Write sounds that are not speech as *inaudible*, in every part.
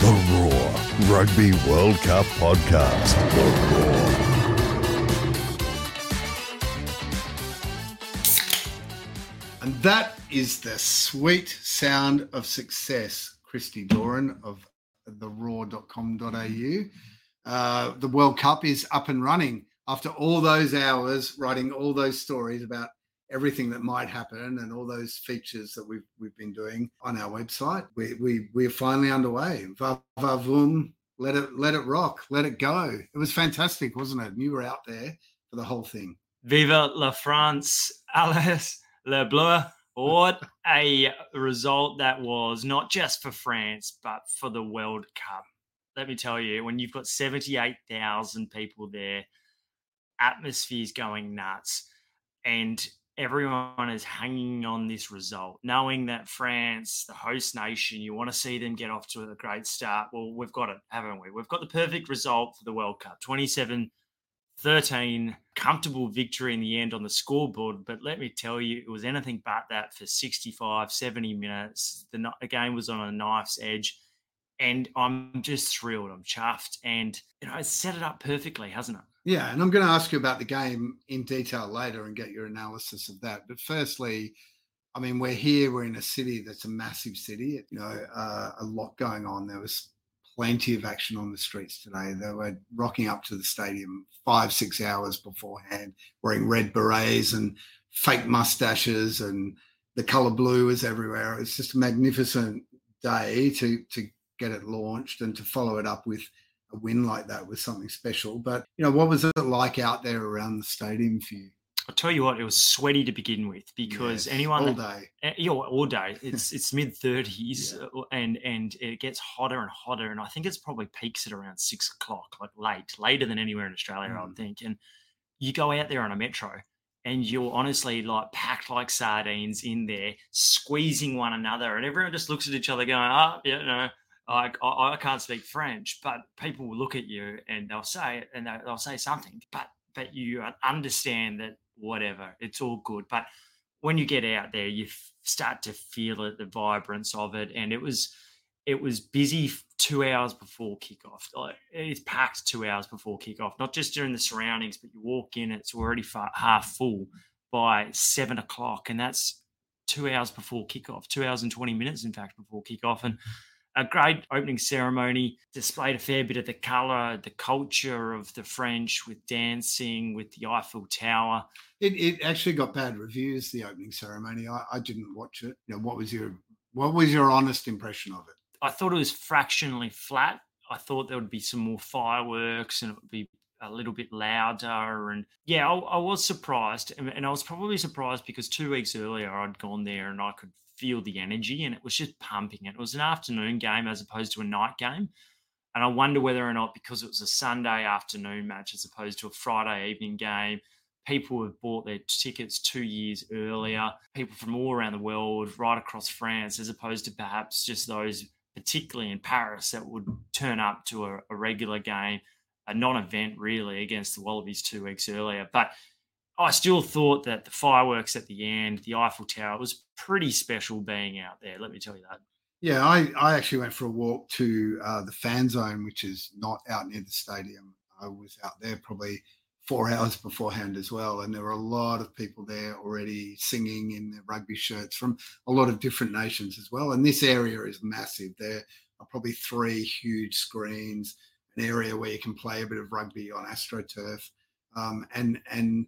The Roar Rugby World Cup Podcast. The Roar. And that is the sweet sound of success. Christy Doran of theroar.com.au. Uh, the World Cup is up and running after all those hours writing all those stories about everything that might happen and all those features that we've we've been doing on our website. We we we're finally underway. Vavum, let it let it rock, let it go. It was fantastic, wasn't it? You were out there for the whole thing. Viva la France, Allez Les Bleus. What a result that was, not just for France, but for the World Cup. Let me tell you, when you've got 78,000 people there, atmosphere's going nuts, and everyone is hanging on this result, knowing that France, the host nation, you want to see them get off to a great start. Well, we've got it, haven't we? We've got the perfect result for the World Cup 27 13 comfortable victory in the end on the scoreboard. But let me tell you, it was anything but that for 65, 70 minutes. The, the game was on a knife's edge. And I'm just thrilled. I'm chuffed. And, you know, it's set it up perfectly, hasn't it? Yeah. And I'm going to ask you about the game in detail later and get your analysis of that. But firstly, I mean, we're here, we're in a city that's a massive city, you know, uh, a lot going on. There was plenty of action on the streets today. They were rocking up to the stadium five, six hours beforehand, wearing red berets and fake mustaches, and the color blue was everywhere. It's just a magnificent day to to get it launched and to follow it up with a win like that was something special. But you know, what was it like out there around the stadium for you? I'll tell you what, it was sweaty to begin with because Yes, anyone all that, day. Eh, yeah, all day. *laughs* It's it's mid thirties, Yeah. and and it gets hotter and hotter, and I think it's probably peaks at around six o'clock, like late, later than anywhere in Australia, I Mm. would think. And you go out there on a metro, and you're honestly like packed like sardines in there, squeezing one another, and everyone just looks at each other, going, "Oh, yeah, no." Like I, I can't speak French, but people will look at you and they'll say and they- they'll say something, but but you understand that whatever, it's all good. But when you get out there, you f- start to feel it, the vibrance of it, and it was it was busy two hours before kickoff. Like it's packed two hours before kickoff, not just during the surroundings, but you walk in, it's already fa- half full by seven o'clock, and that's two hours before kickoff, two hours and twenty minutes, in fact, before kickoff, and a great opening ceremony displayed a fair bit of the color, the culture of the French with dancing, with the Eiffel Tower. It, it actually got bad reviews. The opening ceremony. I, I didn't watch it. You know, what was your what was your honest impression of it? I thought it was fractionally flat. I thought there would be some more fireworks and it would be a little bit louder. And yeah, I, I was surprised. And, and I was probably surprised because two weeks earlier I'd gone there and I could feel the energy and it was just pumping. It was an afternoon game as opposed to a night game. And I wonder whether or not because it was a Sunday afternoon match as opposed to a Friday evening game, people have bought their tickets two years earlier, people from all around the world, right across France, as opposed to perhaps just those, particularly in Paris, that would turn up to a, a regular game, a non event really against the Wallabies two weeks earlier. But I still thought that the fireworks at the end, the Eiffel Tower, was pretty special being out there. Let me tell you that. Yeah, I, I actually went for a walk to uh, the fan zone, which is not out near the stadium. I was out there probably four *laughs* hours beforehand as well, and there were a lot of people there already singing in their rugby shirts from a lot of different nations as well. And this area is massive. There are probably three huge screens, an area where you can play a bit of rugby on AstroTurf, um, and and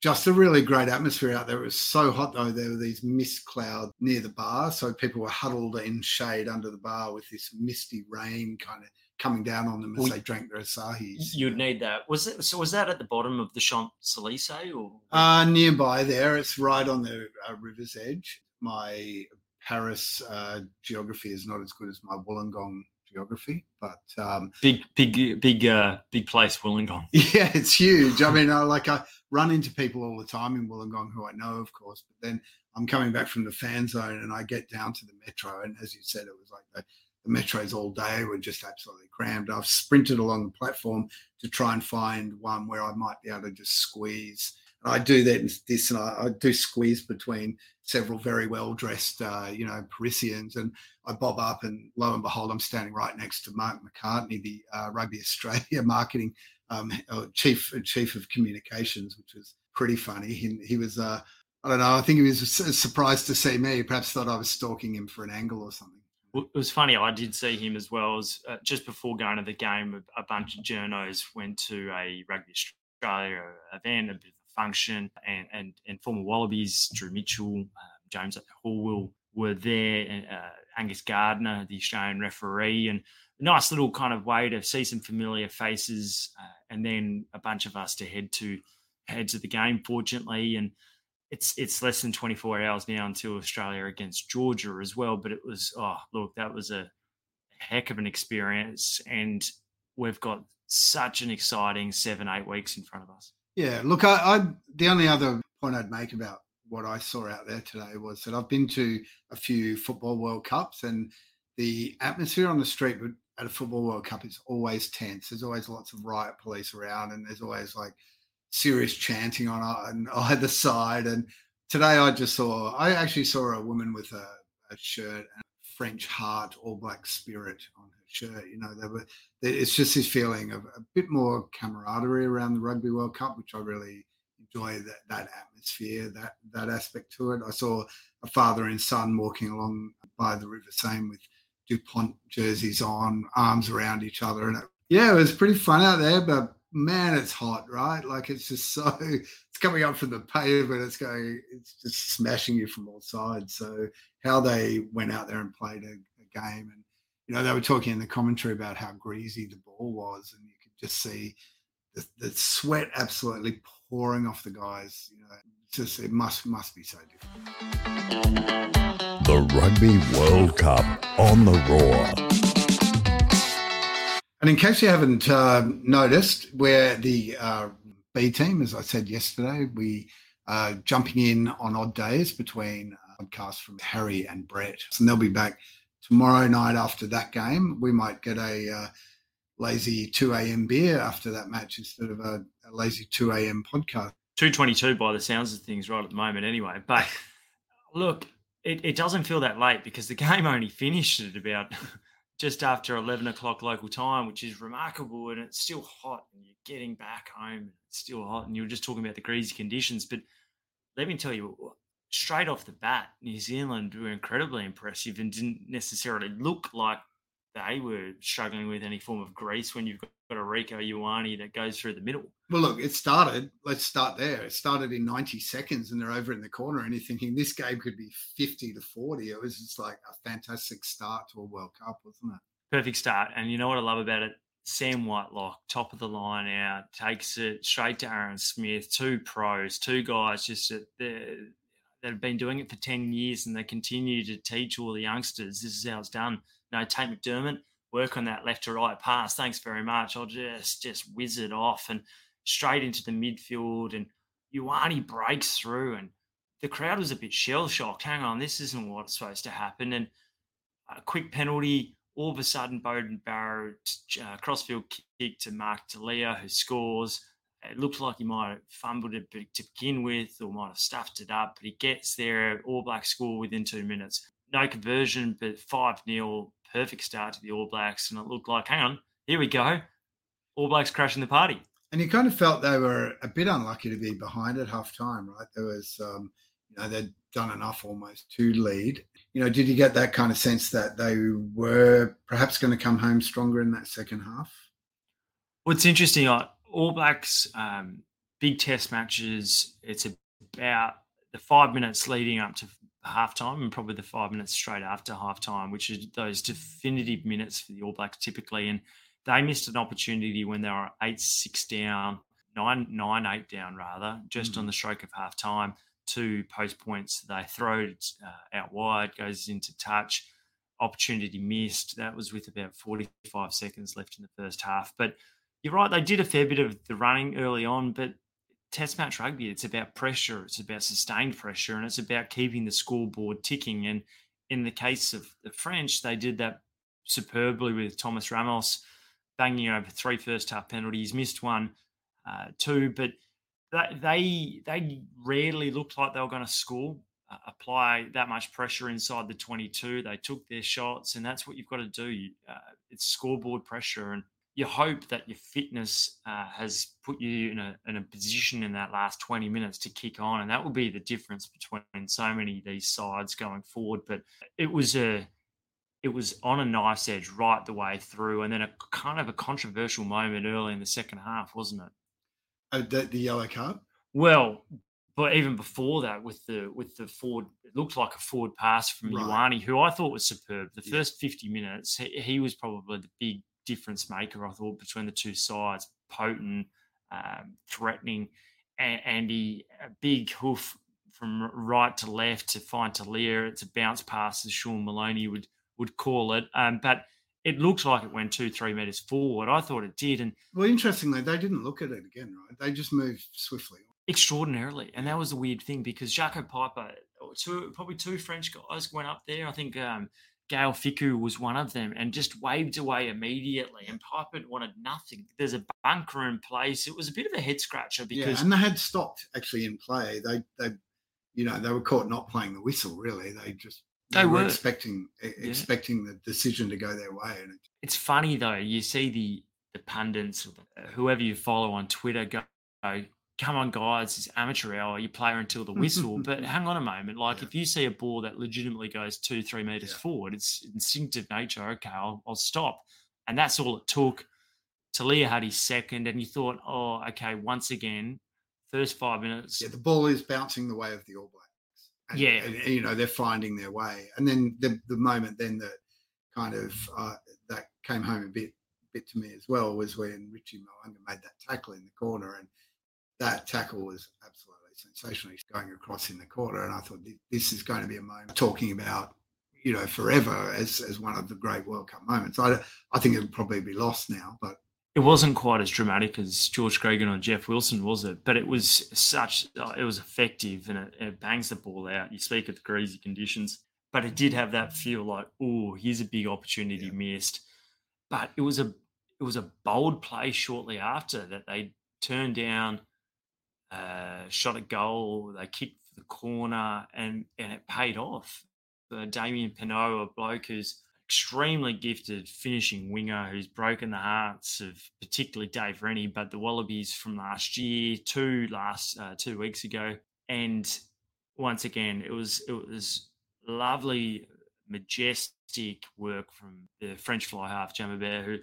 just a really great atmosphere out there. It was so hot though. There were these mist clouds near the bar, so people were huddled in shade under the bar with this misty rain kind of coming down on them as Well, they drank their Asahis. You'd need that. Was it so? Was that at the bottom of the Champs Elysees or? Uh, nearby there, it's right on the uh, river's edge. My Paris uh, geography is not as good as my Wollongong geography, but um, big, big, big, uh, big place, Wollongong. *laughs* Yeah, it's huge. I mean, I like I run into people all the time in Wollongong who I know, of course, but then I'm coming back from the fan zone and I get down to the metro, and as you said, it was like the, the metros all day were just absolutely crammed. I've sprinted along the platform to try and find one where I might be able to just squeeze And I do that and this, and I, I do squeeze between several very well dressed, uh, you know, Parisians, and I bob up, and lo and behold, I'm standing right next to Mark McCartney, the uh, Rugby Australia *laughs* marketing um, uh, chief chief of communications, which was pretty funny. He, he was. Uh, I don't know. I think he was surprised to see me. Perhaps thought I was stalking him for an angle or something. It was funny. I did see him as well as uh, just before going to the game. A, bunch of journos went to a Rugby Australia event, a bit function, and and and former Wallabies, Drew Mitchell, um, James Horwill were there, and uh, Angus Gardner, the Australian referee, and a nice little kind of way to see some familiar faces, uh, and then a bunch of us to head to head to the game. Fortunately, and it's it's less than 24 hours now until Australia against Georgia as well. But it was oh look, that was a heck of an experience, and we've got such an exciting seven eight weeks in front of us. Yeah, look, I, I the only other point I'd make about what I saw out there today was that I've been to a few football World Cups and the atmosphere on the street at a football World Cup is always tense. There's always lots of riot police around, and there's always like serious chanting on, on *laughs* either side. And today I just saw, I actually saw a woman with a, a shirt and French heart, all black spirit on shirt. You know, they were, it's just this feeling of a bit more camaraderie around the Rugby World Cup, which I really enjoy that, that atmosphere, that, that aspect to it. I saw a father and son walking along by the River Seine with Dupont jerseys on, arms around each other. And it, yeah, it was pretty fun out there, but man, it's hot, right? Like it's just so it's coming up from the pavement, it's going, it's just smashing you from all sides. So how they went out there and played a, a game, and you know they were talking in the commentary about how greasy the ball was, and you could just see the, the sweat absolutely pouring off the guys. You know, just it must must be so different. The Rugby World Cup on the Roar. And in case you haven't uh, noticed, we're the uh, B team, as I said yesterday. We are jumping in on odd days between uh, podcasts from Harry and Brett. And they'll be back tomorrow night after that game. We might get a uh, lazy 2 a.m. beer after that match instead of a, a lazy 2 a.m. podcast. 222 by the sounds of things right at the moment, anyway. But *laughs* look, it, it doesn't feel that late because the *laughs* game only finished at about *laughs* just after 11 o'clock local time, which is remarkable. And it's still hot, and you're getting back home, and it's still hot. And you were just talking about the greasy conditions. But let me tell you, straight off the bat, New Zealand were incredibly impressive and didn't necessarily look like they were struggling with any form of grease when you've got a Rieko Ioane that goes through the middle. Well, look, it started. Let's start there. It started in 90 seconds, and they're over in the corner, and you're thinking this game could be 50 to 40. It was just like a fantastic start to a World Cup, wasn't it? Perfect start. And you know what I love about it? Sam Whitelock, top of the line out, takes it straight to Aaron Smith. Two pros, two guys just that have been doing it for 10 years and they continue to teach all the youngsters this is how it's done. You know, Tate McDermott, work on that left to right pass. Thanks very much. I'll just just whiz it off and straight into the midfield. And Ioane breaks through, and the crowd was a bit shell shocked. Hang on, this isn't what's supposed to happen. And a quick penalty. All of a sudden, Beauden Barrett uh, crossfield kick to Mark Telea, who scores. It looks like he might have fumbled it to begin with, or might have stuffed it up, but he gets there. All Black score within two minutes. No conversion, but 5 0 perfect start to the All Blacks, and it looked like, hang on, here we go, All Blacks crashing the party. And you kind of felt they were a bit unlucky to be behind at half time, right? There was, um, you know, they'd done enough almost to lead. You know, did you get that kind of sense that they were perhaps going to come home stronger in that second half? What's interesting, uh, All Blacks, um, big test matches, it's about the five minutes leading up to halftime and probably the five minutes straight after halftime, which are those definitive minutes for the All Blacks typically. And they missed an opportunity when they were eight six down, nine nine eight down rather, just mm. on the stroke of halftime. Two post points, they throw it uh, out wide, goes into touch. Opportunity missed. That was with about 45 seconds left in the first half. But you're right, they did a fair bit of the running early on, but Test match rugby, it's about pressure, it's about sustained pressure, and it's about keeping the scoreboard ticking. And in the case of the French, they did that superbly with Thomas Ramos banging over three first half penalties, missed one, uh, two, but they they rarely looked like they were going to score, uh, apply that much pressure inside the 22. They took their shots, and that's what you've got to do. Uh, it's scoreboard pressure, and you hope that your fitness uh, has put you in a, in a position in that last 20 minutes to kick on. And that will be the difference between so many of these sides going forward. But it was a, it was on a knife's edge right the way through, and then a kind of a controversial moment early in the second half, wasn't it? Uh, the, the yellow card. Well, but even before that, with the with the forward, it looked like a forward pass from right. Ioane, who I thought was superb. The yeah. first fifty minutes, he, he, was probably the big difference maker. I thought between the two sides, potent, um, threatening, and, and he a big hoof from right to left to find Telea. It's a bounce pass, as Sean Maloney would would call it. Um, but it looked like it went two, three meters forward. I thought it did. And well, interestingly, they didn't look at it again, right? They just moved swiftly. Extraordinarily. And that was the weird thing because Jaco Peyper, two, probably two French guys went up there. I think um, Gaël Fickou was one of them and just waved away immediately. And Peyper wanted nothing. There's a bunker in place. It was a bit of a head scratcher because. Yeah, and they had stopped actually in play. They, they, you know, they were caught not playing the whistle, really. They just they, they were, expecting yeah. expecting the decision to go their way. And it's funny though. You see the the pundits, whoever you follow on Twitter, go, "Come on, guys, it's amateur hour. You play until the whistle." *laughs* but hang on a moment. Like yeah. if you see a ball that legitimately goes two, three meters yeah. forward, it's instinctive nature. Okay, I'll, I'll stop, and that's all it took. Telea had his second, and you thought, "Oh, okay." Once again, first five minutes. Yeah, the ball is bouncing the way of the All Blacks. And, yeah, and, you know they're finding their way, and then the the moment then that kind of uh, that came home a bit bit to me as well was when Richie Mo'unga made that tackle in the corner, and that tackle was absolutely sensational. He's going across in the corner, and I thought this is going to be a moment talking about you know forever as as one of the great World Cup moments. I I think it'll probably be lost now, but it wasn't quite as dramatic as George Gregan or Jeff Wilson, was it? But it was such, uh, it was effective and it, it, bangs the ball out. You speak of the greasy conditions, but it did have that feel like, oh, here's a big opportunity yeah. missed. But it was a, it was a bold play shortly after that they turned down, uh, shot a goal, they kicked for the corner, and and it paid off. Uh, Damian Penaud, a bloke who's extremely gifted finishing winger who's broken the hearts of particularly Dave Rennie, but the Wallabies from last year, two last uh, two weeks ago, and once again it was it was lovely, majestic work from the French fly half Jalibert who.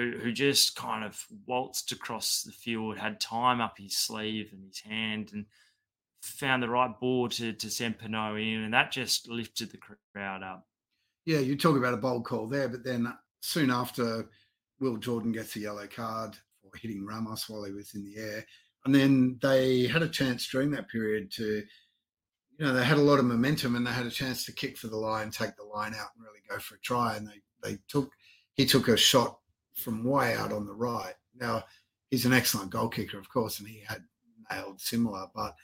Who, who just kind of waltzed across the field, had time up his sleeve and his hand, and found the right ball to, to send Penaud in, and that just lifted the crowd up yeah, you talk about a bold call there, but then soon after, Will Jordan gets a yellow card for hitting Ramos while he was in the air. And then they had a chance during that period to, you know, they had a lot of momentum and they had a chance to kick for the line, take the line out and really go for a try. And they, they took, he took a shot from way out on the right. Now, he's an excellent goal kicker, of course, and he had nailed similar, but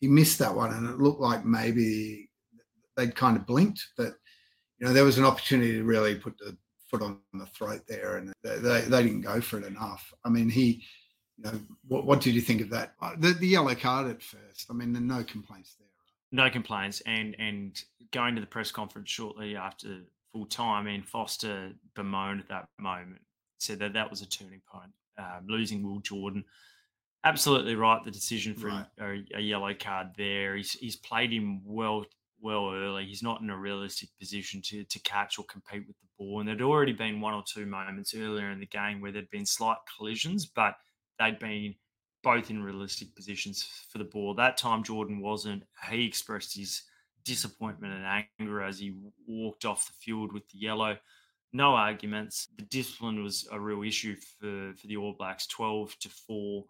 he missed that one. And it looked like maybe they'd kind of blinked that you know, there was an opportunity to really put the foot on the throat there, and they, they, didn't go for it enough. I mean, he, you know, what, what did you think of that? Uh, the, the yellow card at first. I mean, no complaints there. No complaints, and and going to the press conference shortly after full time, and Foster bemoaned at that moment, said that that was a turning point. Um, losing Will Jordan, absolutely right. The decision for right. a, a, yellow card there. He's he's played him well well early. He's not in a realistic position to to catch or compete with the ball. And there'd already been one or two moments earlier in the game where there'd been slight collisions, but they'd been both in realistic positions for the ball. That time Jordan wasn't. He expressed his disappointment and anger as he walked off the field with the yellow. No arguments. The discipline was a real issue for, for the All Blacks. 12 to 4.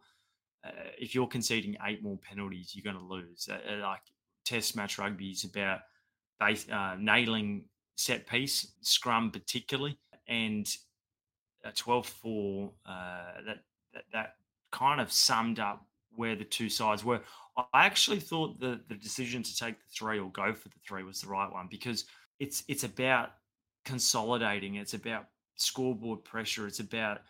Uh, if you're conceding eight more penalties, you're going to lose. Uh, uh like Test match rugby is about base, uh, nailing set piece, scrum particularly, and a 12 4 uh, that, that, that kind of summed up where the two sides were. I actually thought the, the decision to take the three or go for the three was the right one because it's it's about consolidating. It's about scoreboard pressure. It's about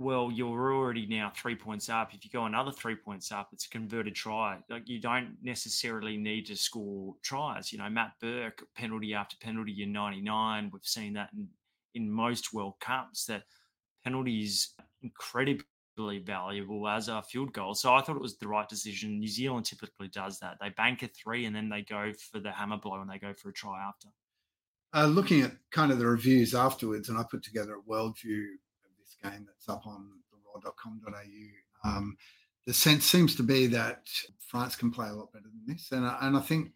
well, you're already now three points up. If you go another three points up, it's a converted try. Like you don't necessarily need to score tries. You know, Matt Burke, penalty after penalty in 99. We've seen that in, in most World Cups that penalties incredibly valuable as a field goal. So I thought it was the right decision. New Zealand typically does that. They bank a three and then they go for the hammer blow and they go for a try after. Uh, looking at kind of the reviews afterwards, and I put together a worldview of this game that's up on theroar.com.au. Um, the sense seems to be that France can play a lot better than this, and I, and I think,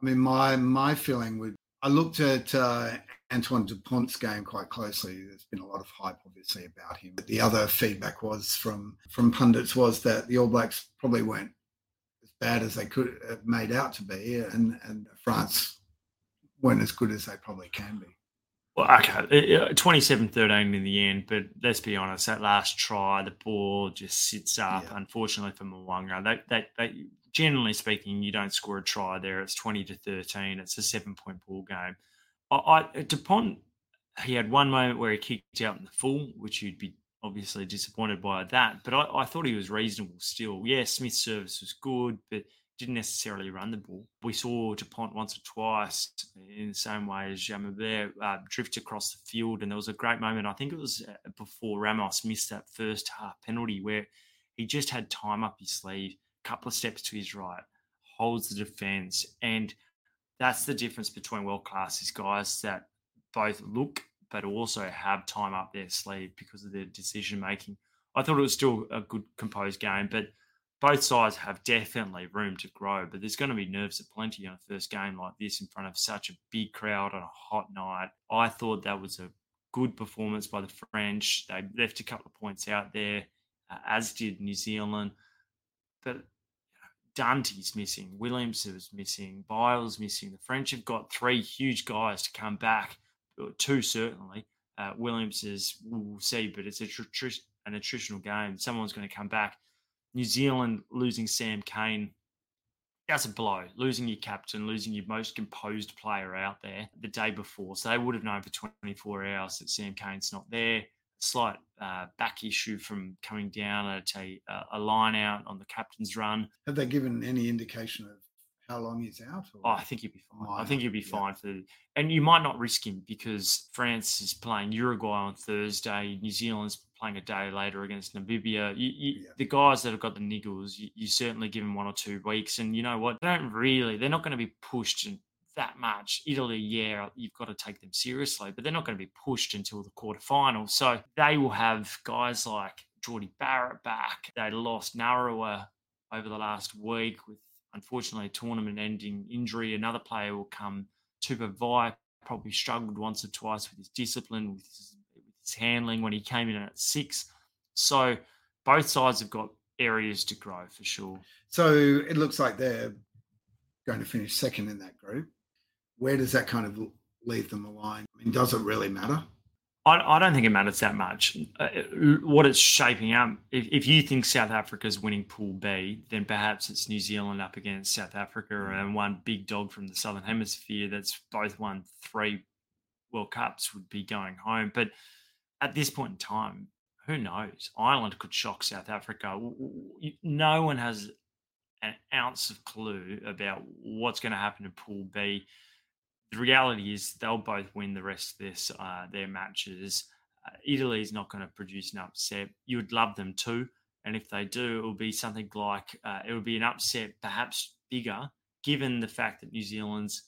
I mean, my my feeling would. I looked at uh, Antoine Dupont's game quite closely. There's been a lot of hype, obviously, about him. But the other feedback was from from pundits was that the All Blacks probably weren't as bad as they could have made out to be, and and France weren't as good as they probably can be. Well, okay, uh, uh, 27 13 in the end, but let's be honest, that last try, the ball just sits up, yeah. unfortunately for Mo'unga. They, they, they, generally speaking, you don't score a try there. It's 20 to 13. It's a seven point ball game. I, I, Dupont, he had one moment where he kicked out in the full, which you'd be obviously disappointed by that, but I, I thought he was reasonable still. Yeah, Smith's service was good, but didn't necessarily run the ball. We saw Dupont once or twice in the same way as Jalibert uh, drift across the field. And there was a great moment, I think it was uh, before Ramos missed that first half penalty where he just had time up his sleeve, a couple of steps to his right, holds the defence. And that's the difference between world class is guys that both look but also have time up their sleeve because of their decision making. I thought it was still a good composed game, but both sides have definitely room to grow, but there's going to be nerves aplenty on a first game like this in front of such a big crowd on a hot night. I thought that was a good performance by the French. They left a couple of points out there, uh, as did New Zealand. But Danty's missing, Willemse is missing, Biles missing. The French have got three huge guys to come back, two certainly. Uh, Willemse is, we'll see, but it's a tr- an attritional game. Someone's going to come back. New Zealand losing Sam Cane that's a blow. Losing your captain, losing your most composed player out there the day before. So they would have known for 24 hours that Sam Cane's not there. Slight uh, back issue from coming down at a, a line out on the captain's run. Have they given any indication of how long he's out? Or? Oh, I think he'll be fine. I think he'll be fine yeah. for, and you might not risk him because France is playing Uruguay on Thursday. New Zealand's playing a day later against Namibia. You, you, yeah. The guys that have got the niggles, you, you, certainly give them one or two weeks. And you know what? They don't really, they're not going to be pushed that much. Italy, yeah, you've got to take them seriously, but they're not going to be pushed until the quarterfinals. So they will have guys like Jordie Barrett back. They lost Narawa over the last week with, unfortunately, a tournament ending injury. Another player will come. Tupou probably struggled once or twice with his discipline, with his his handling when he came in at six. So both sides have got areas to grow for sure. So it looks like they're going to finish second in that group. Where does that kind of leave them aligned? I mean, does it really matter? I, I don't think it matters that much. Uh, what it's shaping up, if, if you think South Africa's winning Pool B, then perhaps it's New Zealand up against South Africa mm. and one big dog from the Southern Hemisphere that's both won three World Cups would be going home. But at this point in time, who knows? Ireland could shock South Africa. No one has an ounce of clue about what's going to happen in Pool B. The reality is they'll both win the rest of this uh, their matches. Uh, Italy is not going to produce an upset. You would love them to, and if they do, it will be something like uh, it will be an upset, perhaps bigger, given the fact that New Zealand's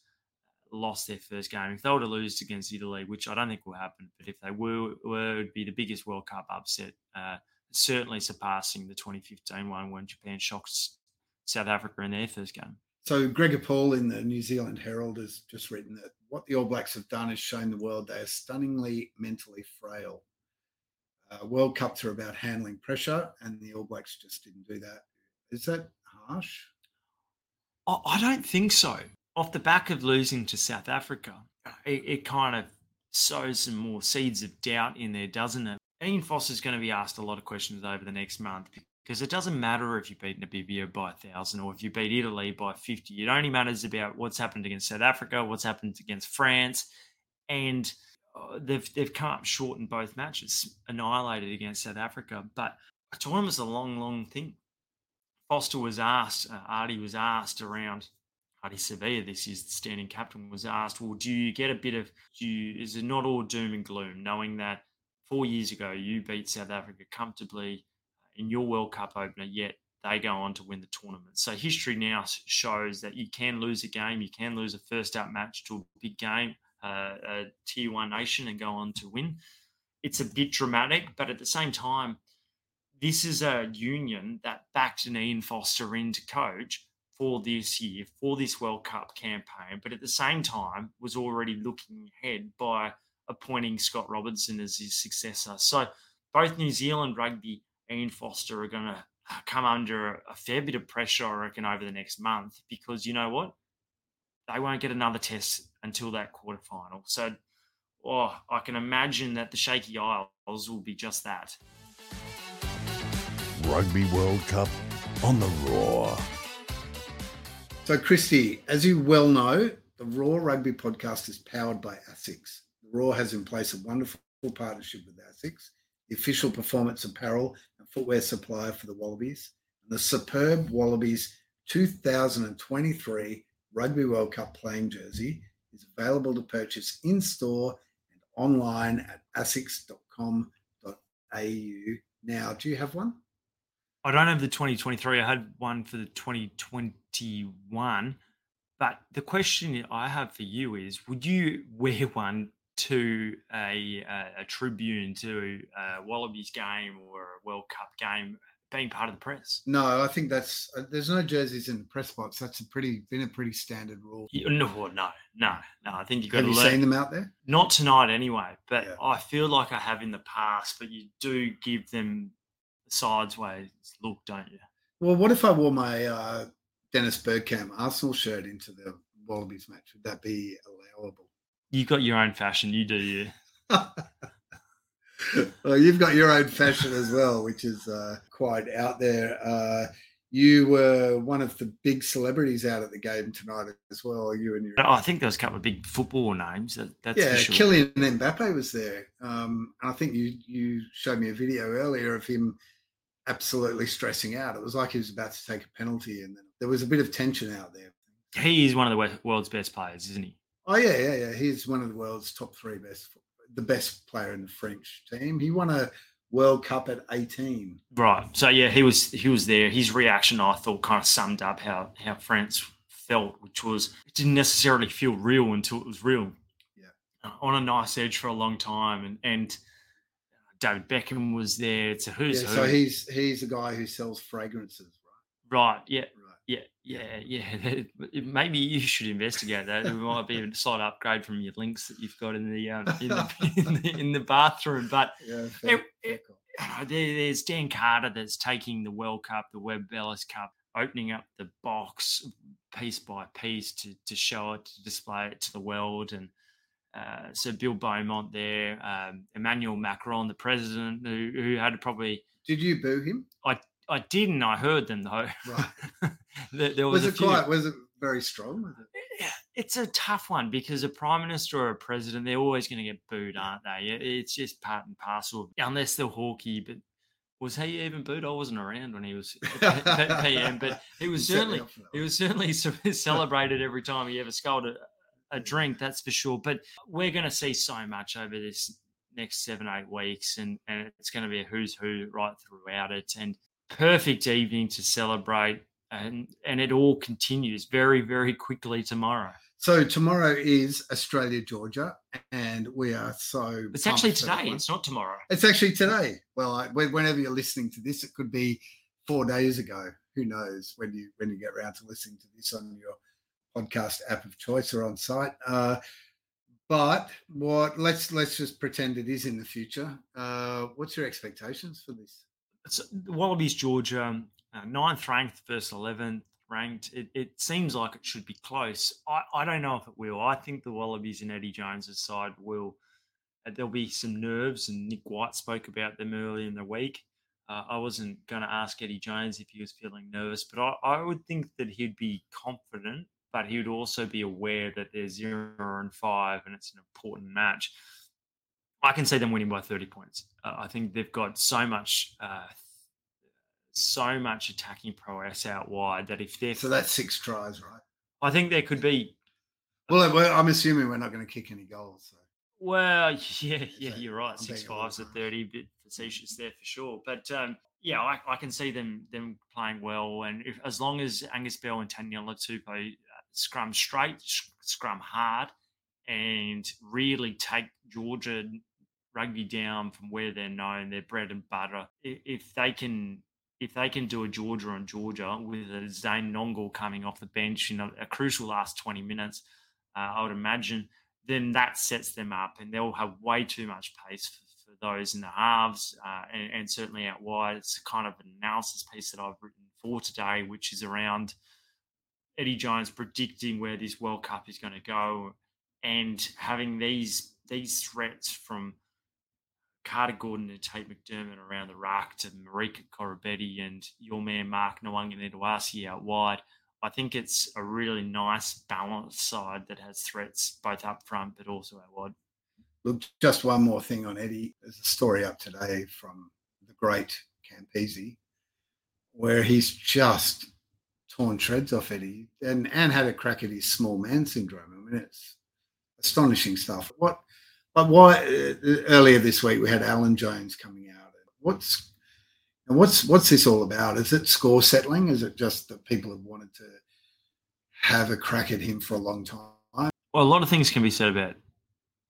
lost their first game. If they were to lose against Italy, which I don't think will happen, but if they were, were it would be the biggest World Cup upset, uh, certainly surpassing the 2015 one when Japan shocked South Africa in their first game. So Gregor Paul in the New Zealand Herald has just written that what the All Blacks have done is shown the world they are stunningly mentally frail. Uh, World Cups are about handling pressure, and the All Blacks just didn't do that. Is that harsh? I don't think so off the back of losing to South Africa, it, it kind of sows some more seeds of doubt in there, doesn't it? Ian Foster's going to be asked a lot of questions over the next month because it doesn't matter if you beat Namibia by a thousand or if you beat Italy by 50. It only matters about what's happened against South Africa, what's happened against France. And uh, they've they've come up short in both matches, annihilated against South Africa. But a tournament's a long, long thing. Foster was asked, uh, Ardie was asked around Savea, this is the standing captain, was asked, well, do you get a bit of, do you, is it not all doom and gloom, knowing that four years ago you beat South Africa comfortably in your World Cup opener, yet they go on to win the tournament. So history now shows that you can lose a game, you can lose a first up match to a big game, uh, a tier one nation, and go on to win. It's a bit dramatic, but at the same time, this is a union that backed an Ian Foster in to coach for this year, for this World Cup campaign, but at the same time was already looking ahead by appointing Scott Robertson as his successor. So both New Zealand rugby and Foster are going to come under a fair bit of pressure, I reckon, over the next month because you know what? They won't get another test until that quarter final. So oh, I can imagine that the Shaky Isles will be just that. Rugby World Cup on the Roar. So, Christy, as you well know, the Roar Rugby podcast is powered by ASICS. Roar has in place a wonderful partnership with ASICS, the official performance apparel and footwear supplier for the Wallabies. And the superb Wallabies 2023 Rugby World Cup playing jersey is available to purchase in store and online at asics.com.au. Now, do you have one? I don't have the 2023. I had one for the 2021. But the question I have for you is would you wear one to a, a, a Tribune, to a Wallabies game or a World Cup game being part of the press? No, I think that's uh, there's no jerseys in the press box. That's a pretty been a pretty standard rule. You, no, no, no, no. I think you've got Have to you learn. seen them out there? Not tonight, anyway. But Yeah. I feel like I have in the past. But you do give them the sideways look, don't you? Well, what if I wore my uh, Dennis Bergkamp Arsenal shirt into the Wallabies match? Would that be allowable? You've got your own fashion. You do you. *laughs* well, you've got your own fashion as well, which is uh, quite out there. Uh, you were one of the big celebrities out at the game tonight as well. You and your Oh, I think there was a couple of big football names. That, that's yeah, sure. Kylian Mbappe was there. Um, and I think you you showed me a video earlier of him absolutely stressing out. It was like he was about to take a penalty, and then there was a bit of tension out there. He is one of the world's best players, isn't he? Oh yeah, yeah, yeah. He's one of the world's top three best, the best player in the French team. He won a World Cup at 18. Right. So yeah, he was he was there. His reaction, I thought, kind of summed up how how France felt, which was it didn't necessarily feel real until it was real. Yeah. Uh, on a nice edge for a long time, and and David Beckham was there. It's a who's Yeah, who. so he's he's the guy who sells fragrances, right. Yeah. right? Right. Yeah, yeah, yeah. *laughs* Maybe you should investigate that. It might be a *laughs* slight upgrade from your links that you've got in the um, *laughs* in, the, in the in the bathroom. But Yeah. Fair- it- fair uh, there, there's Dan Carter that's taking the World Cup, the Webb Ellis Cup, opening up the box piece by piece to to show it, to display it to the world, and uh, so Bill Beaumont there, um, Emmanuel Macron, the president, who, who had probably Did you boo him? I I didn't, I heard them though. Right. *laughs* there, there was, Was, it few. quite? Was it very strong? It? Yeah, it's a tough one because a prime minister or a president, they're always going to get booed, aren't they? It- It's just part and parcel, unless they're hawky. But was he even booed? I wasn't around when he was PM, but he was certainly up for that he was certainly *laughs* celebrated every time he ever sculled a, drink. That's for sure. But we're going to see so much over this next seven eight weeks, and and it's going to be a who's who right throughout it, and perfect evening to celebrate. And, and it all continues very, very quickly tomorrow. So tomorrow is Australia Georgia, and we are so. It's actually pumped for that today. It's not tomorrow. It's actually today. Well, I, whenever you're listening to this, it could be four days ago. Who knows when you when you get around to listening to this on your podcast app of choice or on site. Uh, but what let's let's just pretend it is in the future. Uh, what's your expectations for this? Wallabies, Georgia, uh, ninth ranked versus 11th ranked. It, it seems like it should be close. I, I don't know if it will. I think the Wallabies and Eddie Jones's side will. uh, There'll be some nerves, and Nick White spoke about them early in the week. Uh, I wasn't going to ask Eddie Jones if he was feeling nervous, but I, I would think that he'd be confident, but he would also be aware that they're zero and five and it's an important match. I can see them winning by 30 points. Uh, I think they've got so much, uh, so much attacking prowess out wide that if they're, So that's six tries, right? I think there could be. Well, I'm assuming we're not going to kick any goals. So. Well, *laughs* yeah, yeah, So, you're right. I'm Six being a little fives at. 30, bit facetious there for sure. But um, yeah, I, I can see them them playing well, and if, as long as Angus Bell and Taniela Tupou uh, scrum straight, scrum hard, and really take Georgia rugby down from where they're known, their bread and butter. If they can, if they can do a Georgia on Georgia with a Zane Nonggorr coming off the bench in a, a crucial last twenty minutes, uh, I would imagine then that sets them up, and they'll have way too much pace for, for those in the halves, uh, and, and certainly out wide. It's kind of an analysis piece that I've written for today, which is around Eddie Jones predicting where this World Cup is going to go, and having these these threats from Carter Gordon and Tate McDermott around the rack to Marika Koroibete and your man Mark Nawaqanitawase out wide. I think it's a really nice balanced side that has threats both up front but also out wide. Look, just one more thing on Eddie. There's a story up today from the great Campese where he's just torn shreds off Eddie and, and had a crack at his small man syndrome. I mean, it's astonishing stuff. What, but why uh, earlier this week we had Alan Jones coming out. What's and what's what's this all about? Is it score settling? Is it just that people have wanted to have a crack at him for a long time? Well, a lot of things can be said about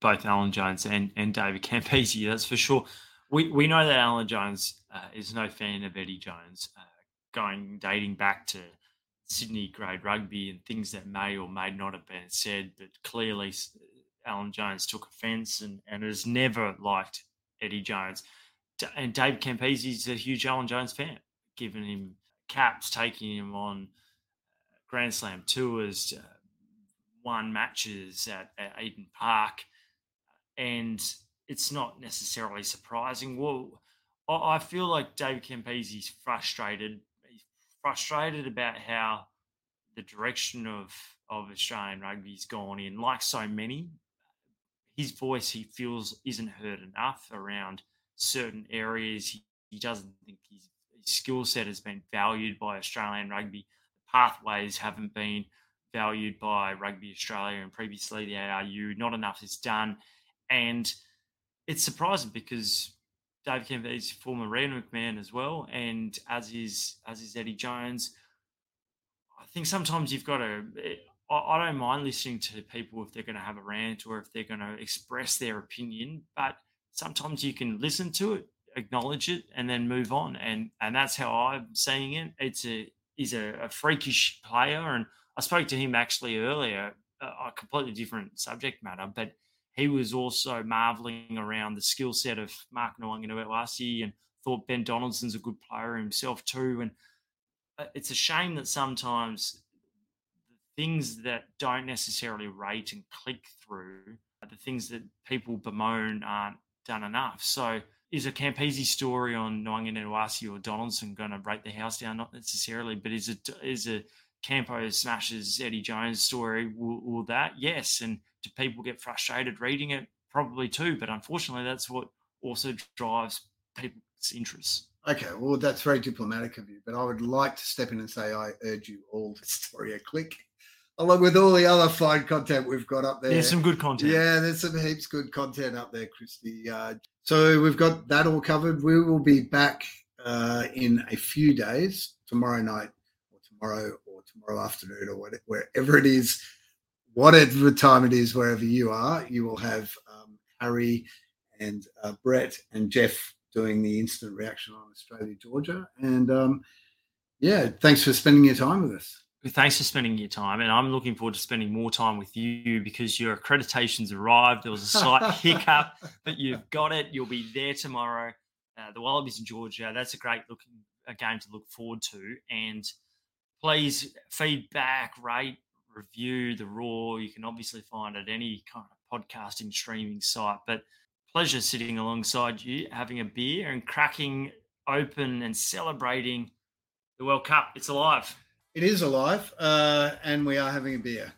both Alan Jones and, and David Campese, that's for sure. We we know that Alan Jones uh, is no fan of Eddie Jones, uh, going dating back to Sydney grade rugby and things that may or may not have been said, but clearly Alan Jones took offence and, and has never liked Eddie Jones. And David Campese is a huge Alan Jones fan, giving him caps, taking him on Grand Slam tours, uh, won matches at, at Eden Park, and it's not necessarily surprising. Well, I feel like David Campese's frustrated. Frustrated about how the direction of of Australian rugby's gone in. Like so many, his voice he feels isn't heard enough around certain areas. He, he doesn't think his, his skill set has been valued by Australian rugby. The pathways haven't been valued by Rugby Australia and previously the ARU. Not enough is done, and it's surprising because Dave Kemp is former Random McMahon as well, and as is as is Eddie Jones. I think sometimes you've got to. Eh, I, I don't mind listening to people if they're going to have a rant or if they're going to express their opinion, but sometimes you can listen to it, acknowledge it, and then move on. And and that's how I'm seeing it. It's a he's a, a freakish player, and I spoke to him actually earlier, a, a completely different subject matter, but he was also marveling around the skill set of Mark Nawaqanitawase and thought Ben Donaldson's a good player himself too. And uh, it's a shame that sometimes the things that don't necessarily rate and click through are the things that people bemoan aren't done enough. So is a Campese story on Nawaqanitawase or Donaldson going to break the house down? Not necessarily, but is it is a Campo smashes Eddie Jones story? Will, will that? Yes. And do people get frustrated reading it? Probably too. But unfortunately, that's what also drives people's interests. Okay, well, that's very diplomatic of you, but I would like to step in and say I urge you all to story a click, along with all the other fine content we've got up there. There's some good content. Yeah, there's some heaps good content up there, Christy. Uh, so we've got that all covered. We will be back uh, in a few days, tomorrow night, or tomorrow, or tomorrow afternoon, or whatever, wherever it is, whatever time it is, wherever you are. You will have um, Harry and uh, Brett and Jeff doing the instant reaction on Australia Georgia. And um, yeah, thanks for spending your time with us. Thanks for spending your time, and I'm looking forward to spending more time with you because your accreditation's arrived. There was a slight *laughs* hiccup, but you've got it. You'll be there tomorrow. Uh, the Wallabies in Georgia. That's a great looking a game to look forward to. And please feedback, rate, review the Roar. You can obviously find at any kind of podcasting streaming site. But pleasure sitting alongside you, having a beer and cracking open and celebrating the World Cup. It's alive. It is alive, uh, and we are having a beer.